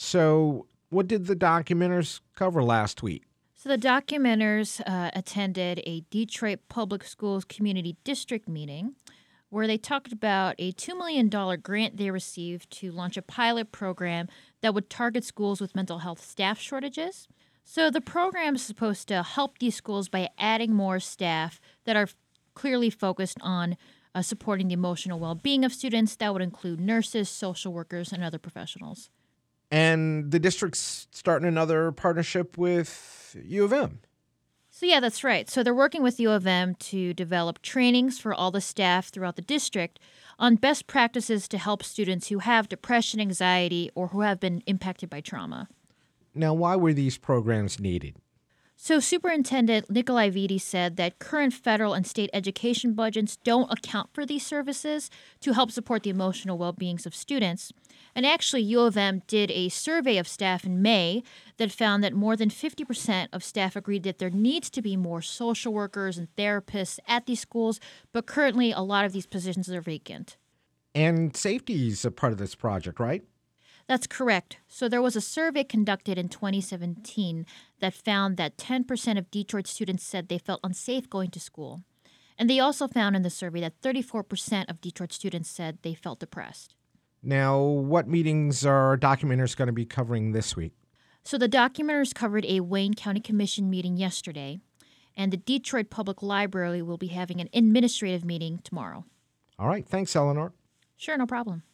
So, what did the documenters cover last week? So the documenters uh, attended a Detroit Public Schools Community District meeting where they talked about a $2 million grant they received to launch a pilot program that would target schools with mental health staff shortages. So the program is supposed to help these schools by adding more staff that are clearly focused on uh, supporting the emotional well being of students. That would include nurses, social workers, and other professionals. And the district's starting another partnership with U of M. So, yeah, that's right. So, they're working with U of M to develop trainings for all the staff throughout the district on best practices to help students who have depression, anxiety, or who have been impacted by trauma. Now, why were these programs needed? So, Superintendent Nikolai Vitti said that current federal and state education budgets don't account for these services to help support the emotional well beings of students. And actually, U of M did a survey of staff in May that found that more than 50% of staff agreed that there needs to be more social workers and therapists at these schools, but currently a lot of these positions are vacant. And safety is a part of this project, right? That's correct. So there was a survey conducted in 2017 that found that 10% of Detroit students said they felt unsafe going to school. And they also found in the survey that 34% of Detroit students said they felt depressed. Now, what meetings are documenters going to be covering this week? So the documenters covered a Wayne County Commission meeting yesterday, and the Detroit Public Library will be having an administrative meeting tomorrow. All right. Thanks, Eleanor. Sure, no problem.